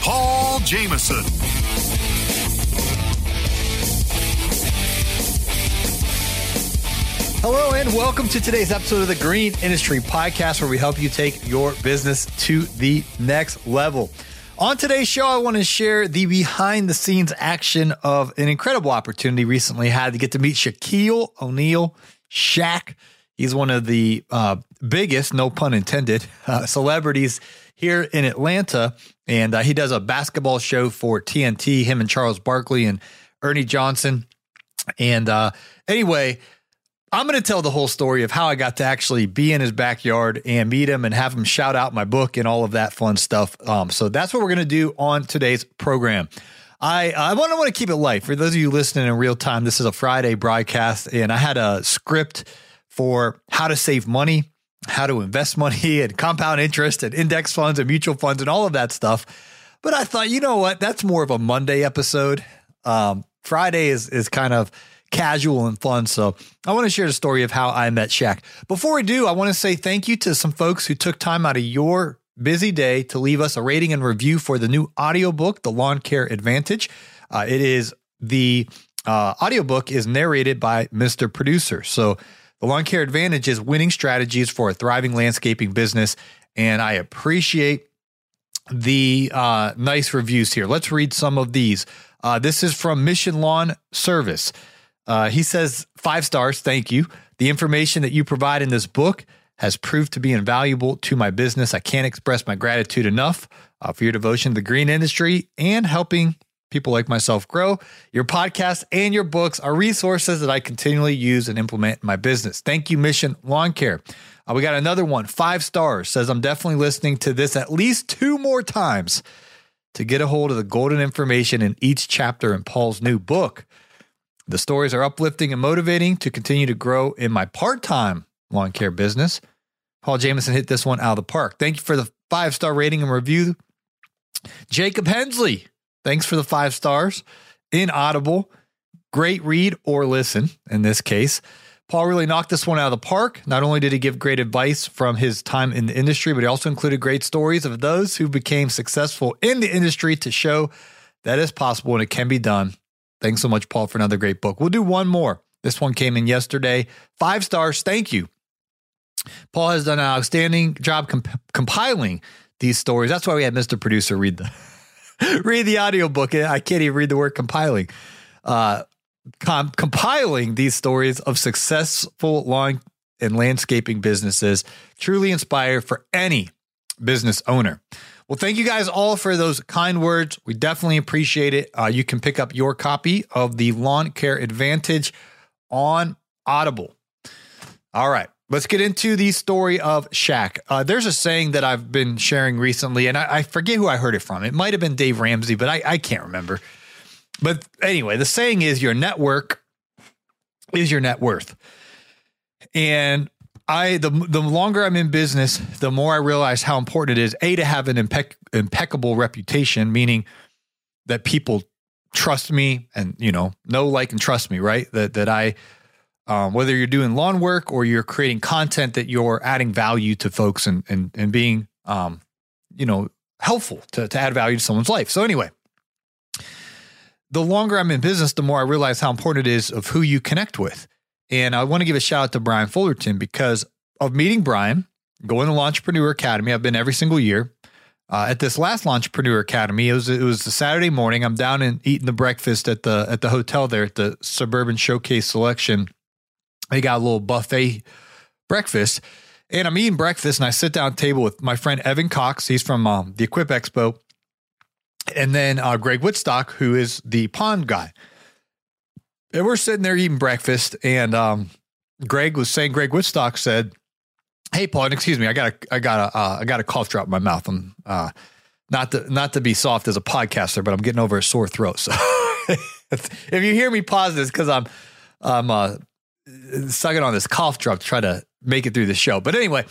Paul Jamison. Hello, and welcome to today's episode of the Green Industry Podcast, where we help you take your business to the next level. On today's show, I want to share the behind the scenes action of an incredible opportunity recently had to get to meet Shaquille O'Neal, Shaq. He's one of the uh, biggest, no pun intended, uh, celebrities here in Atlanta. And uh, he does a basketball show for TNT, him and Charles Barkley and Ernie Johnson. And uh, anyway, I'm going to tell the whole story of how I got to actually be in his backyard and meet him and have him shout out my book and all of that fun stuff. Um, so that's what we're going to do on today's program. I I want to want to keep it light for those of you listening in real time. This is a Friday broadcast, and I had a script for how to save money, how to invest money, and compound interest, and index funds and mutual funds, and all of that stuff. But I thought, you know what? That's more of a Monday episode. Um, Friday is is kind of casual and fun. So I want to share the story of how I met Shaq. Before we do, I want to say thank you to some folks who took time out of your busy day to leave us a rating and review for the new audiobook, The Lawn Care Advantage. Uh, it is the uh, audiobook is narrated by Mr. Producer. So the Lawn Care Advantage is winning strategies for a thriving landscaping business. And I appreciate the uh, nice reviews here. Let's read some of these. Uh, this is from Mission Lawn Service. Uh, he says, five stars, thank you. The information that you provide in this book has proved to be invaluable to my business. I can't express my gratitude enough uh, for your devotion to the green industry and helping people like myself grow. Your podcast and your books are resources that I continually use and implement in my business. Thank you, Mission Lawn Care. Uh, we got another one, five stars, says I'm definitely listening to this at least two more times to get a hold of the golden information in each chapter in Paul's new book. The stories are uplifting and motivating to continue to grow in my part time lawn care business. Paul Jamison hit this one out of the park. Thank you for the five star rating and review. Jacob Hensley, thanks for the five stars. In Audible, great read or listen in this case. Paul really knocked this one out of the park. Not only did he give great advice from his time in the industry, but he also included great stories of those who became successful in the industry to show that is possible and it can be done Thanks so much, Paul, for another great book. We'll do one more. This one came in yesterday. Five stars. Thank you. Paul has done an outstanding job comp- compiling these stories. That's why we had Mr. Producer read the read the audiobook. I can't even read the word compiling. Uh, com- compiling these stories of successful lawn and landscaping businesses truly inspire for any business owner. Well, thank you guys all for those kind words. We definitely appreciate it. Uh, you can pick up your copy of the Lawn Care Advantage on Audible. All right, let's get into the story of Shaq. Uh, there's a saying that I've been sharing recently, and I, I, forget who I heard it from. It might have been Dave Ramsey, but I, I can't remember. But anyway, the saying is your network is your net worth. And I the the longer I'm in business, the more I realize how important it is a to have an impec- impeccable reputation, meaning that people trust me and you know know like and trust me, right? That that I um, whether you're doing lawn work or you're creating content that you're adding value to folks and and and being um, you know helpful to to add value to someone's life. So anyway, the longer I'm in business, the more I realize how important it is of who you connect with. And I want to give a shout out to Brian Fullerton because of meeting Brian, going to the Entrepreneur Academy. I've been every single year. uh, at this last Launchpreneur Academy. It was it was a Saturday morning. I'm down and eating the breakfast at the at the hotel there at the Suburban Showcase Selection. They got a little buffet breakfast, and I'm eating breakfast, and I sit down table with my friend Evan Cox. He's from um, the Equip Expo, and then uh, Greg Wittstock, who is the pond guy. And we're sitting there eating breakfast, and um, Greg was saying, Greg Wittstock said, Hey, Paul, excuse me. I got a, I got a, uh, I got a cough drop in my mouth. I'm, uh, not to, not to be soft as a podcaster, but I'm getting over a sore throat. So if you hear me pause this, cause I'm, I'm, uh, sucking on this cough drop to try to make it through the show. But anyway,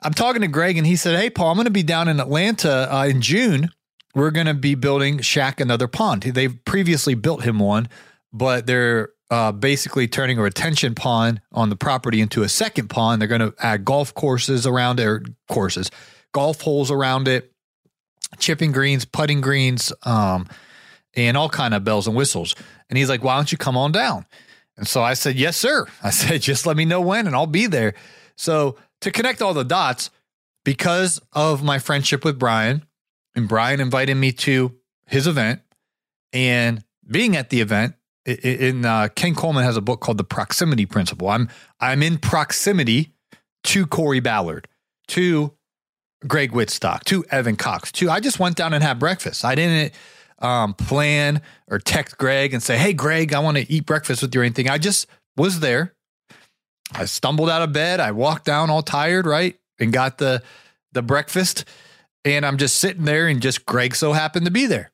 I'm talking to Greg and he said, Hey, Paul, I'm going to be down in Atlanta uh, in June. We're going to be building Shaq another pond. They've previously built him one, but they're uh, basically turning a retention pond on the property into a second pond. They're going to add golf courses around it, or courses, golf holes around it, chipping greens, putting greens, um, and all kind of bells and whistles. And he's like, "Why don't you come on down?" And so I said, "Yes, sir." I said, "Just let me know when, and I'll be there." So to connect all the dots, because of my friendship with Brian, and Brian invited me to his event, and being at the event in uh, Ken Coleman has a book called The Proximity Principle. I'm I'm in proximity to Corey Ballard, to Greg Wittstock, to Evan Cox, to I just went down and had breakfast. I didn't um, plan or text Greg and say, "Hey, Greg, I want to eat breakfast with you" or anything. I just was there. I stumbled out of bed. I walked down all tired, right, and got the the breakfast. And I'm just sitting there, and just Greg so happened to be there.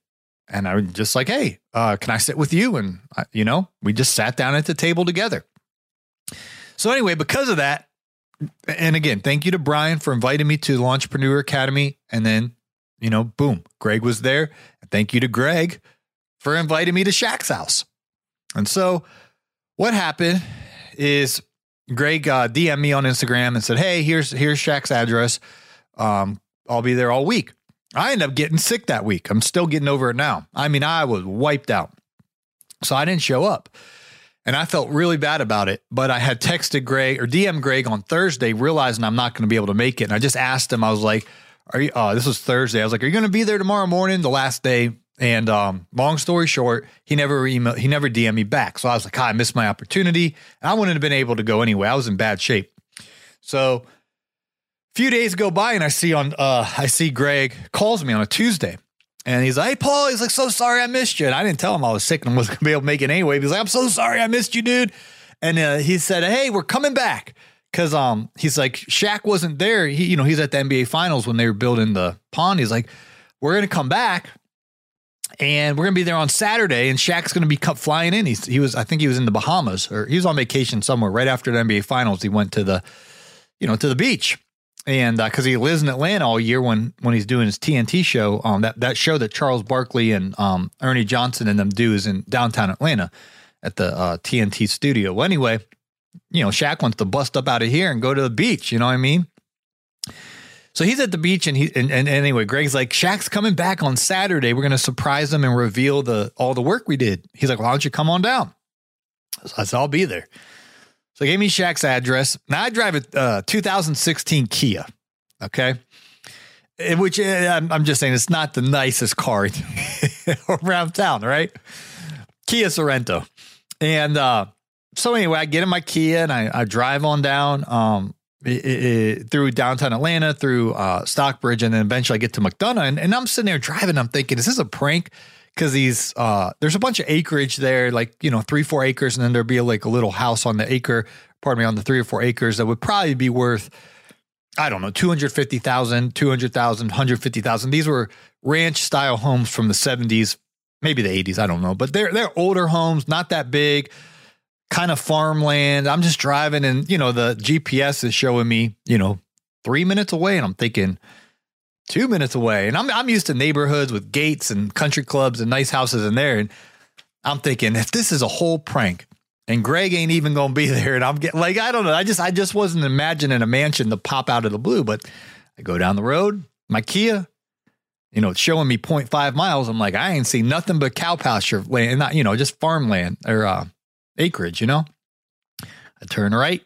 And I'm just like, hey, uh, can I sit with you? And, I, you know, we just sat down at the table together. So, anyway, because of that, and again, thank you to Brian for inviting me to the Entrepreneur Academy. And then, you know, boom, Greg was there. Thank you to Greg for inviting me to Shaq's house. And so, what happened is Greg uh, DM'd me on Instagram and said, "Hey, here's here's Shaq's address. Um, I'll be there all week." I ended up getting sick that week. I'm still getting over it now. I mean, I was wiped out. So I didn't show up. And I felt really bad about it. But I had texted Greg or DM Greg on Thursday, realizing I'm not going to be able to make it. And I just asked him, I was like, Are you, uh, this was Thursday. I was like, Are you going to be there tomorrow morning, the last day? And um, long story short, he never emailed, he never DM'd me back. So I was like, I missed my opportunity. And I wouldn't have been able to go anyway. I was in bad shape. So a few days go by and I see on uh I see Greg calls me on a Tuesday. And he's like, Hey Paul, he's like, so sorry I missed you. And I didn't tell him I was sick and I wasn't gonna be able to make it anyway. He's like, I'm so sorry I missed you, dude. And uh, he said, Hey, we're coming back. Cause um he's like, Shaq wasn't there. He, you know, he's at the NBA finals when they were building the pond. He's like, We're gonna come back and we're gonna be there on Saturday, and Shaq's gonna be flying in. He's, he was, I think he was in the Bahamas or he was on vacation somewhere right after the NBA finals. He went to the, you know, to the beach and because uh, he lives in Atlanta all year when when he's doing his TNT show, um, that that show that Charles Barkley and um, Ernie Johnson and them do is in downtown Atlanta at the uh, TNT studio. Well, anyway, you know, Shaq wants to bust up out of here and go to the beach. You know what I mean? So he's at the beach, and he and, and anyway, Greg's like, Shaq's coming back on Saturday. We're gonna surprise him and reveal the all the work we did. He's like, Why don't you come on down? So I said, I'll be there. So gave me Shaq's address. Now I drive a uh, 2016 Kia. Okay. In which uh, I'm just saying it's not the nicest car around town, right? Kia Sorento. And uh, so anyway, I get in my Kia and I, I drive on down um, it, it, through downtown Atlanta, through uh, Stockbridge, and then eventually I get to McDonough. And, and I'm sitting there driving. I'm thinking, is this a prank? because these uh, there's a bunch of acreage there, like you know three four acres, and then there'd be like a little house on the acre, pardon me, on the three or four acres that would probably be worth I don't know 250,000, 200,000, 150,000. These were ranch style homes from the 70s, maybe the 80s, I don't know, but they're they're older homes, not that big, kind of farmland. I'm just driving and you know the GPS is showing me, you know, 3 minutes away and I'm thinking two minutes away. And I'm I'm used to neighborhoods with gates and country clubs and nice houses in there. And I'm thinking if this is a whole prank and Greg ain't even gonna be there, and I'm getting like I don't know. I just I just wasn't imagining a mansion to pop out of the blue. But I go down the road, my Kia, you know, it's showing me 0.5 miles. I'm like, I ain't seen nothing but cow pasture land, not you know, just farmland or uh, acreage. You know, I turn right.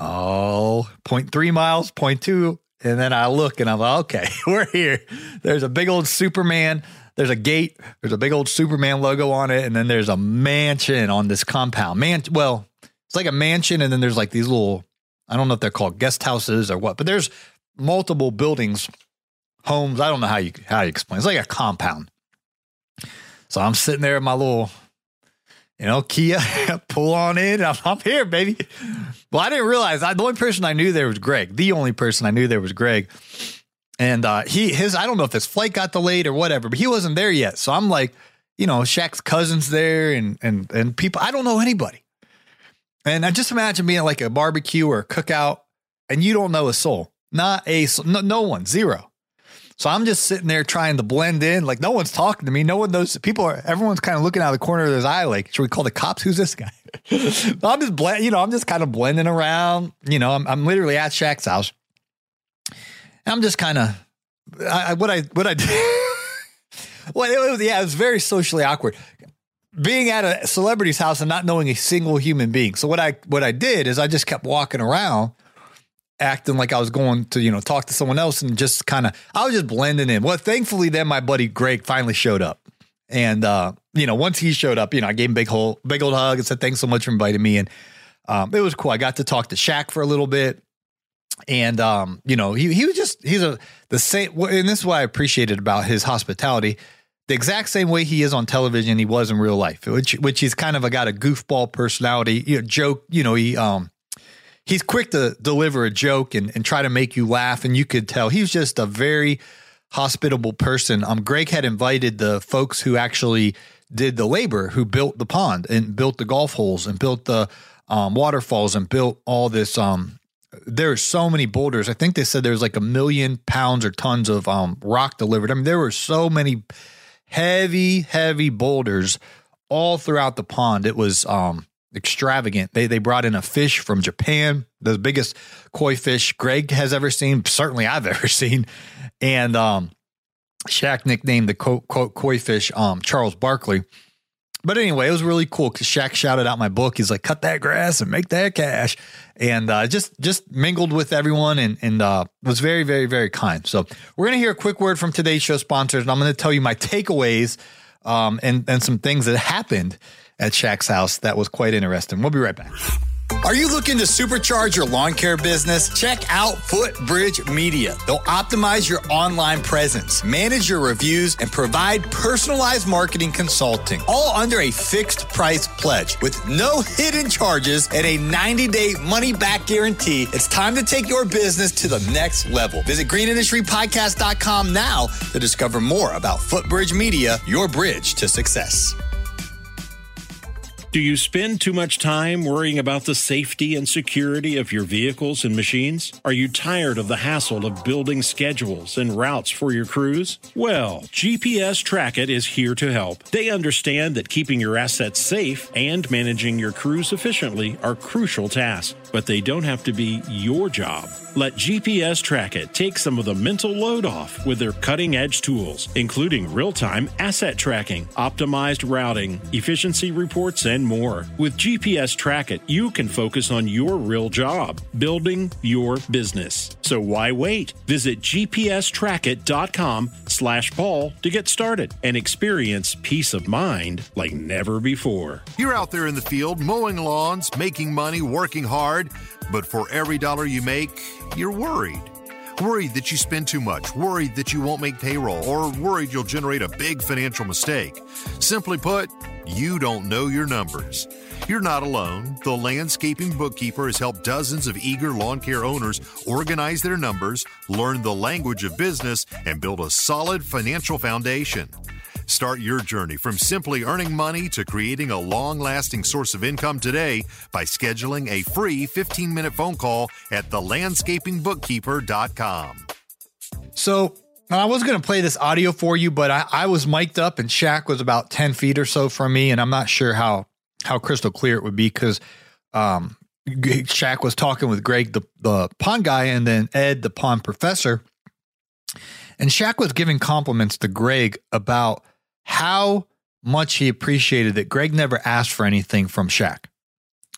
Oh, 0.3 miles, 0.2 And then I look and I'm like, okay, we're here. There's a big old Superman. There's a gate. There's a big old Superman logo on it. And then there's a mansion on this compound. Man, well, it's like a mansion. And then there's like these little, I don't know if they're called guest houses or what, but there's multiple buildings, homes. I don't know how you, how you explain. It's like a compound. So I'm sitting there in my little you know, Kia, pull on in. I'm, I'm, here, baby. Well, I didn't realize I, the only person I knew there was Greg. The only person I knew there was Greg. And uh, he, his, I don't know if his flight got delayed or whatever, but he wasn't there yet. So I'm like, you know, Shaq's cousins there and and and people. I don't know anybody. And I just imagine being like a barbecue or a cookout, and you don't know a soul, not a no, no one, zero. So I'm just sitting there trying to blend in. Like no one's talking to me. No one knows. People are. Everyone's kind of looking out of the corner of their eye. Like, should we call the cops? Who's this guy? I'm just blend. You know, I'm just kind of blending around. You know, I'm, I'm literally at Shaq's house. I'm just kind of. I, what I what I did. well, it was yeah, it was very socially awkward being at a celebrity's house and not knowing a single human being. So what I what I did is I just kept walking around acting like I was going to, you know, talk to someone else and just kind of, I was just blending in. Well, thankfully, then my buddy Greg finally showed up. And, uh, you know, once he showed up, you know, I gave him big whole, big old hug and said, thanks so much for inviting me. And um, it was cool. I got to talk to Shaq for a little bit. And, um, you know, he, he was just, he's a, the same, and this is what I appreciated about his hospitality. The exact same way he is on television, he was in real life, which, which he's kind of a, got a goofball personality, you know, joke, you know, he, um, he's quick to deliver a joke and, and try to make you laugh. And you could tell he's just a very hospitable person. Um, Greg had invited the folks who actually did the labor, who built the pond and built the golf holes and built the um, waterfalls and built all this. Um, there are so many boulders. I think they said there's like a million pounds or tons of um, rock delivered. I mean, there were so many heavy, heavy boulders all throughout the pond. It was um, extravagant. They they brought in a fish from Japan, the biggest koi fish Greg has ever seen, certainly I've ever seen, and um, Shaq nicknamed the quote koi fish um, Charles Barkley. But anyway, it was really cool because Shaq shouted out my book. He's like, "Cut that grass and make that cash," and uh, just just mingled with everyone and and uh, was very very very kind. So we're gonna hear a quick word from today's show sponsors, and I'm gonna tell you my takeaways um, and and some things that happened at Shaq's house. That was quite interesting. We'll be right back. Are you looking to supercharge your lawn care business? Check out Footbridge Media. They'll optimize your online presence, manage your reviews, and provide personalized marketing consulting, all under a fixed price pledge with no hidden charges and a 90 day money back guarantee. It's time to take your business to the next level. Visit greenindustrypodcast.com now to discover more about Footbridge Media, your bridge to success. Do you spend too much time worrying about the safety and security of your vehicles and machines? Are you tired of the hassle of building schedules and routes for your crews? Well, GPS Trackit is here to help. They understand that keeping your assets safe and managing your crews efficiently are crucial tasks, but they don't have to be your job. Let GPS Trackit take some of the mental load off with their cutting edge tools, including real time asset tracking, optimized routing, efficiency reports, and more. With GPS Trackit, you can focus on your real job, building your business. So why wait? Visit gpstrackit.com slash Paul to get started and experience peace of mind like never before. You're out there in the field mowing lawns, making money, working hard, but for every dollar you make, you're worried. Worried that you spend too much, worried that you won't make payroll, or worried you'll generate a big financial mistake. Simply put, you don't know your numbers. You're not alone. The Landscaping Bookkeeper has helped dozens of eager lawn care owners organize their numbers, learn the language of business, and build a solid financial foundation. Start your journey from simply earning money to creating a long lasting source of income today by scheduling a free 15 minute phone call at thelandscapingbookkeeper.com. So, I was going to play this audio for you, but I, I was mic'd up and Shaq was about 10 feet or so from me. And I'm not sure how, how crystal clear it would be because um, Shaq was talking with Greg, the, the pond guy, and then Ed, the pond professor. And Shaq was giving compliments to Greg about how much he appreciated that Greg never asked for anything from Shaq.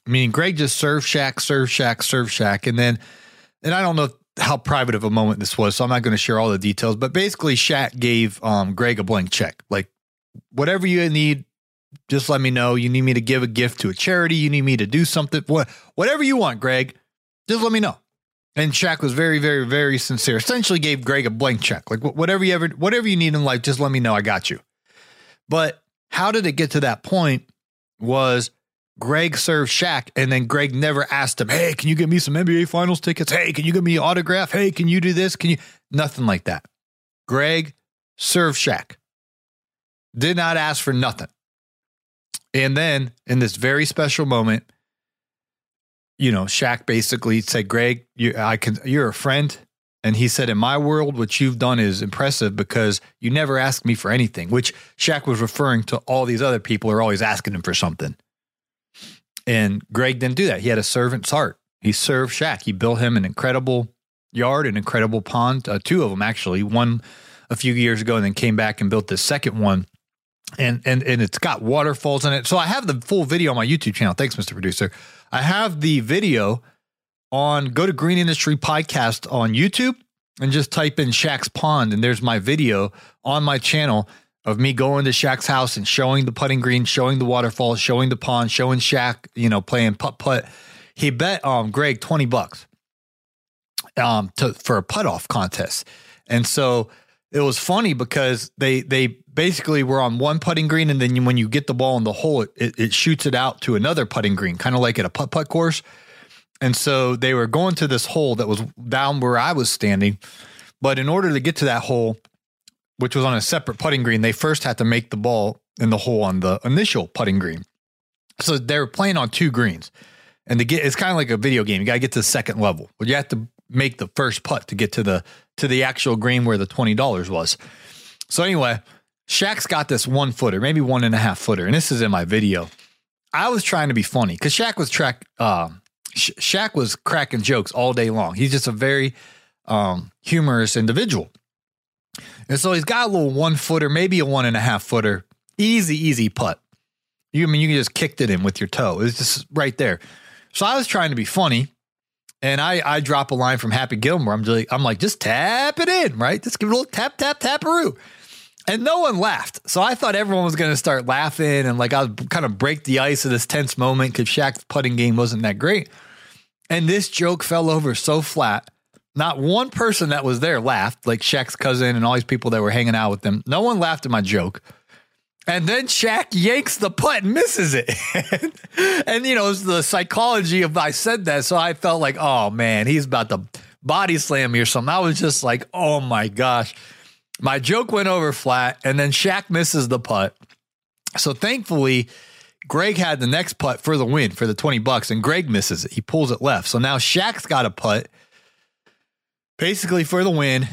I mean, Greg just served Shaq, served Shaq, served Shaq. And then, and I don't know how private of a moment this was, so I'm not going to share all the details. But basically, Shaq gave um, Greg a blank check, like whatever you need, just let me know. You need me to give a gift to a charity. You need me to do something. What, whatever you want, Greg, just let me know. And Shaq was very, very, very sincere. Essentially, gave Greg a blank check, like whatever you ever, whatever you need in life, just let me know. I got you. But how did it get to that point? Was Greg served Shaq, and then Greg never asked him, "Hey, can you get me some NBA Finals tickets? Hey, can you get me an autograph? Hey, can you do this? Can you?" Nothing like that. Greg served Shaq. Did not ask for nothing. And then in this very special moment, you know, Shaq basically said, "Greg, you, I can. You're a friend." And he said, "In my world, what you've done is impressive because you never asked me for anything." Which Shaq was referring to all these other people who are always asking him for something. And Greg didn't do that. He had a servant's heart. He served Shaq. He built him an incredible yard, an incredible pond, uh, two of them actually. One a few years ago, and then came back and built the second one. And and and it's got waterfalls in it. So I have the full video on my YouTube channel. Thanks, Mr. Producer. I have the video on go to Green Industry Podcast on YouTube and just type in Shaq's Pond, and there's my video on my channel of me going to Shaq's house and showing the putting green, showing the waterfall, showing the pond, showing Shaq, you know, playing putt putt. He bet um Greg 20 bucks um to for a putt off contest. And so it was funny because they they basically were on one putting green and then when you get the ball in the hole it, it, it shoots it out to another putting green, kind of like at a putt putt course. And so they were going to this hole that was down where I was standing. But in order to get to that hole, which was on a separate putting green, they first had to make the ball in the hole on the initial putting green. So they were playing on two greens. And to get it's kind of like a video game. You got to get to the second level. But you have to make the first putt to get to the to the actual green where the twenty dollars was. So anyway, Shaq's got this one footer, maybe one and a half footer, and this is in my video. I was trying to be funny because Shaq was track. Uh, Shaq was cracking jokes all day long. He's just a very um, humorous individual. And so he's got a little one footer, maybe a one and a half footer. Easy, easy putt. You I mean you can just kicked it in with your toe. It's just right there. So I was trying to be funny. And I I drop a line from Happy Gilmore. I'm just like, I'm like, just tap it in, right? Just give it a little tap, tap, taparoo. And no one laughed. So I thought everyone was gonna start laughing and like I would kind of break the ice of this tense moment because Shaq's putting game wasn't that great. And this joke fell over so flat not one person that was there laughed, like Shaq's cousin and all these people that were hanging out with them. No one laughed at my joke. And then Shaq yanks the putt and misses it. and, you know, it's the psychology of I said that. So I felt like, oh man, he's about to body slam me or something. I was just like, oh my gosh. My joke went over flat. And then Shaq misses the putt. So thankfully, Greg had the next putt for the win for the 20 bucks, and Greg misses it. He pulls it left. So now Shaq's got a putt basically for the win.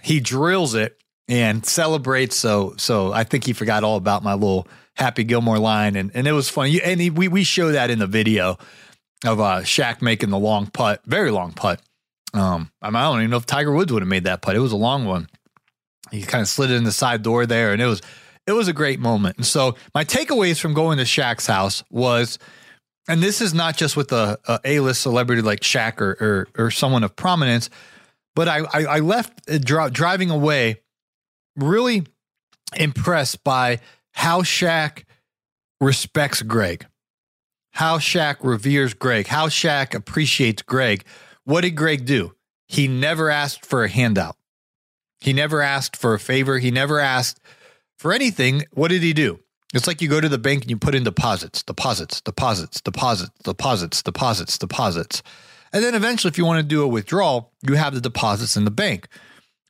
He drills it and celebrates. So so I think he forgot all about my little Happy Gilmore line, and and it was funny. And he, we we show that in the video of uh Shaq making the long putt, very long putt. Um, I, don't even know if Tiger Woods would have made that putt. It was a long one. He kind of slid it in the side door there, and it was it was a great moment. And so my takeaways from going to Shaq's house was. And this is not just with a, a A-list celebrity like Shaq or, or, or someone of prominence, but I, I, I left uh, dri- driving away really impressed by how Shaq respects Greg, how Shaq reveres Greg, how Shaq appreciates Greg. What did Greg do? He never asked for a handout. He never asked for a favor. He never asked for anything. What did he do? It's like you go to the bank and you put in deposits, deposits, deposits, deposits, deposits, deposits, deposits. And then eventually, if you want to do a withdrawal, you have the deposits in the bank.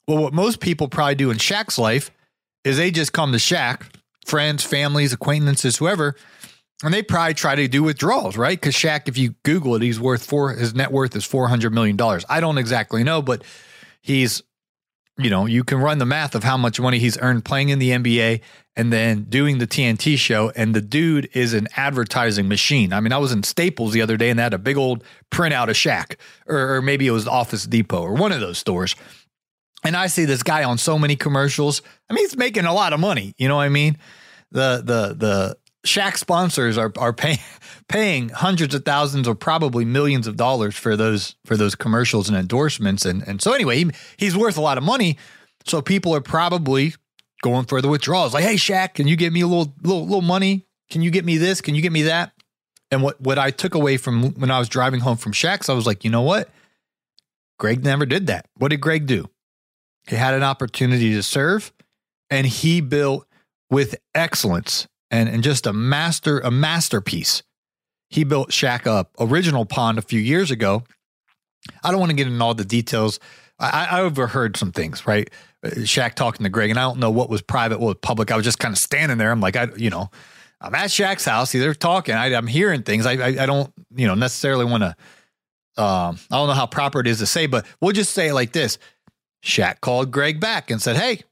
Well, what most people probably do in Shaq's life is they just come to Shaq, friends, families, acquaintances, whoever, and they probably try to do withdrawals, right? Because Shaq, if you Google it, he's worth four, his net worth is $400 million. I don't exactly know, but he's you know, you can run the math of how much money he's earned playing in the NBA and then doing the TNT show. And the dude is an advertising machine. I mean, I was in Staples the other day and they had a big old printout of Shaq, or, or maybe it was Office Depot or one of those stores. And I see this guy on so many commercials. I mean, he's making a lot of money. You know what I mean? The the the Shaq sponsors are are paying paying hundreds of thousands or probably millions of dollars for those for those commercials and endorsements. And and so anyway, he, he's worth a lot of money. So people are probably going for the withdrawals. Like, hey Shaq, can you get me a little little little money? Can you get me this? Can you get me that? And what what I took away from when I was driving home from Shaq's, I was like, you know what? Greg never did that. What did Greg do? He had an opportunity to serve and he built with excellence and, and just a master, a masterpiece. He built Shaq Up, original pond a few years ago. I don't want to get into all the details. I, I overheard some things, right? Shaq talking to Greg, and I don't know what was private, what was public. I was just kind of standing there. I'm like, I, you know, I'm at Shaq's house. They're talking. I, am hearing things. I, I, I, don't, you know, necessarily want to. Um, I don't know how proper it is to say, but we'll just say it like this: Shaq called Greg back and said, "Hey,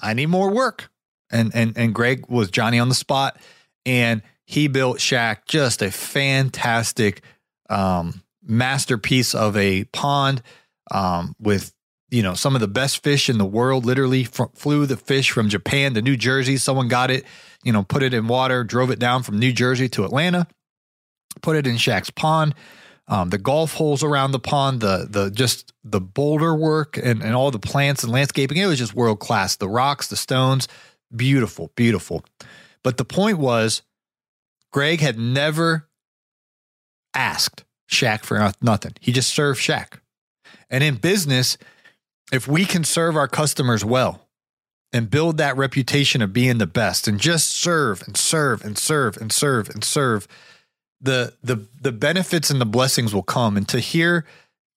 I need more work." And and and Greg was Johnny on the spot, and he built Shaq just a fantastic um, masterpiece of a pond um, with you know some of the best fish in the world. Literally f- flew the fish from Japan to New Jersey. Someone got it, you know, put it in water, drove it down from New Jersey to Atlanta, put it in Shaq's pond. Um, the golf holes around the pond, the the just the boulder work and, and all the plants and landscaping, it was just world class. The rocks, the stones, beautiful, beautiful. But the point was, Greg had never asked Shaq for nothing. He just served Shaq. And in business, if we can serve our customers well and build that reputation of being the best and just serve and serve and serve and serve and serve, the the the benefits and the blessings will come. And to hear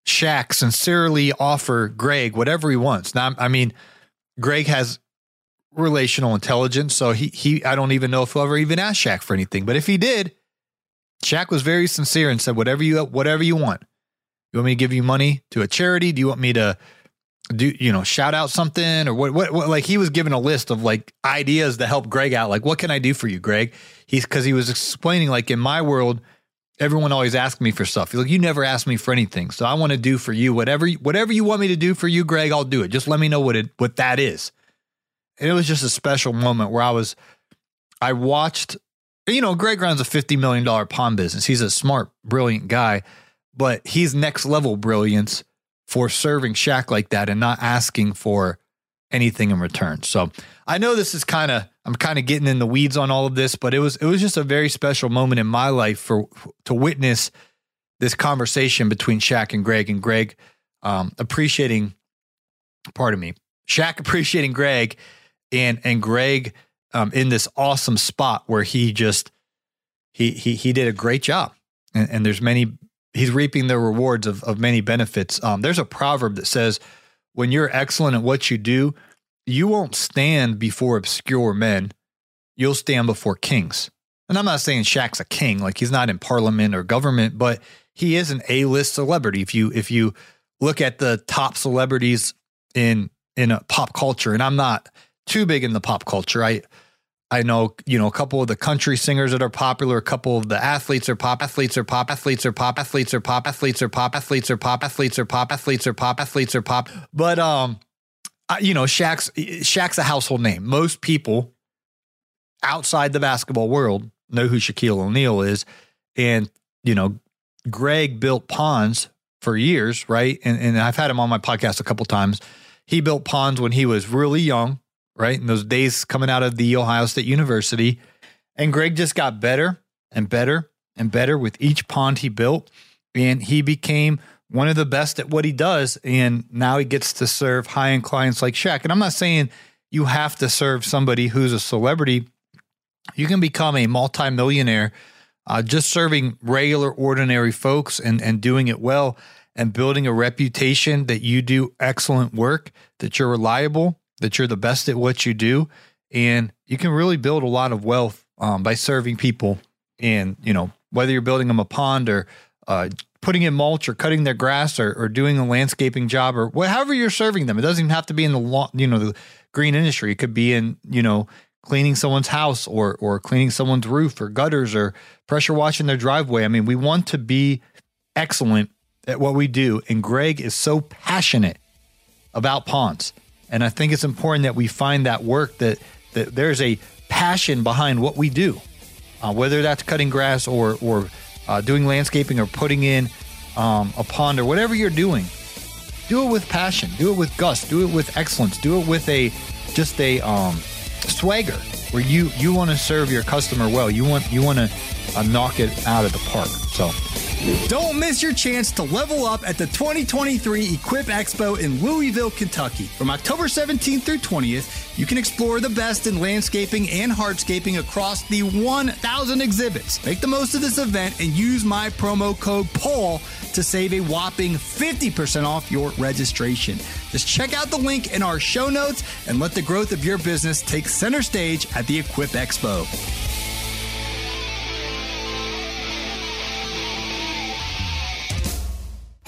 Shaq sincerely offer Greg whatever he wants. Now, I mean, Greg has relational intelligence, so he he I don't even know if he'll ever even ask Shaq for anything. But if he did, Shaq was very sincere and said, "Whatever you whatever you want. You want me to give you money to a charity? Do you want me to do you know shout out something or what, what, what like he was given a list of like ideas to help Greg out like what can I do for you Greg he's cuz he was explaining like in my world everyone always asks me for stuff he's like you never ask me for anything so I want to do for you whatever whatever you want me to do for you Greg I'll do it just let me know what it what that is and it was just a special moment where I was I watched you know Greg runs a 50 million dollar pawn business he's a smart brilliant guy but he's next level brilliance for serving Shaq like that and not asking for anything in return. So I know this is kind of I'm kind of getting in the weeds on all of this, but it was it was just a very special moment in my life for to witness this conversation between Shaq and Greg and Greg um, appreciating pardon me Shaq appreciating Greg and and Greg um, in this awesome spot where he just he he he did a great job and, and there's many he's reaping the rewards of, of many benefits. Um, there's a proverb that says, when you're excellent at what you do, you won't stand before obscure men. You'll stand before kings. And I'm not saying Shaq's a king, like he's not in parliament or government, but he is an A-list celebrity. If you if you look at the top celebrities in in pop culture, and I'm not too big in the pop culture. I I know, you know, a couple of the country singers that are popular, a couple of the athletes are pop athletes are pop athletes are pop athletes are pop athletes are pop athletes are pop athletes are pop athletes are pop athletes are pop. But um, you know, Shaq's Shaq's a household name. Most people outside the basketball world know who Shaquille O'Neal is, and you know, Greg built ponds for years, right? And and I've had him on my podcast a couple times. He built ponds when he was really young right? In those days coming out of the Ohio State University. And Greg just got better and better and better with each pond he built. And he became one of the best at what he does. And now he gets to serve high end clients like Shaq. And I'm not saying you have to serve somebody who's a celebrity. You can become a multimillionaire uh, just serving regular, ordinary folks and, and doing it well and building a reputation that you do excellent work, that you're reliable, that you're the best at what you do, and you can really build a lot of wealth um, by serving people. And you know whether you're building them a pond or uh, putting in mulch or cutting their grass or, or doing a landscaping job or whatever you're serving them. It doesn't even have to be in the lawn, you know the green industry. It could be in you know cleaning someone's house or or cleaning someone's roof or gutters or pressure washing their driveway. I mean, we want to be excellent at what we do, and Greg is so passionate about ponds. And I think it's important that we find that work that that there's a passion behind what we do. uh, whether that's cutting grass or or uh, doing landscaping or putting in um, a pond or whatever you're doing. Do it with passion. Do it with gust. Do it with excellence. Do it with a just a um, swagger where you you want to serve your customer well. You want you want to uh, knock it out of the park. So don't miss your chance to level up at the 2023 Equip Expo in Louisville, Kentucky. From October 17th through 20th, you can explore the best in landscaping and hardscaping across the 1,000 exhibits. Make the most of this event and use my promo code PAUL to save a whopping 50% off your registration. Just check out the link in our show notes and let the growth of your business take center stage at the Equip Expo.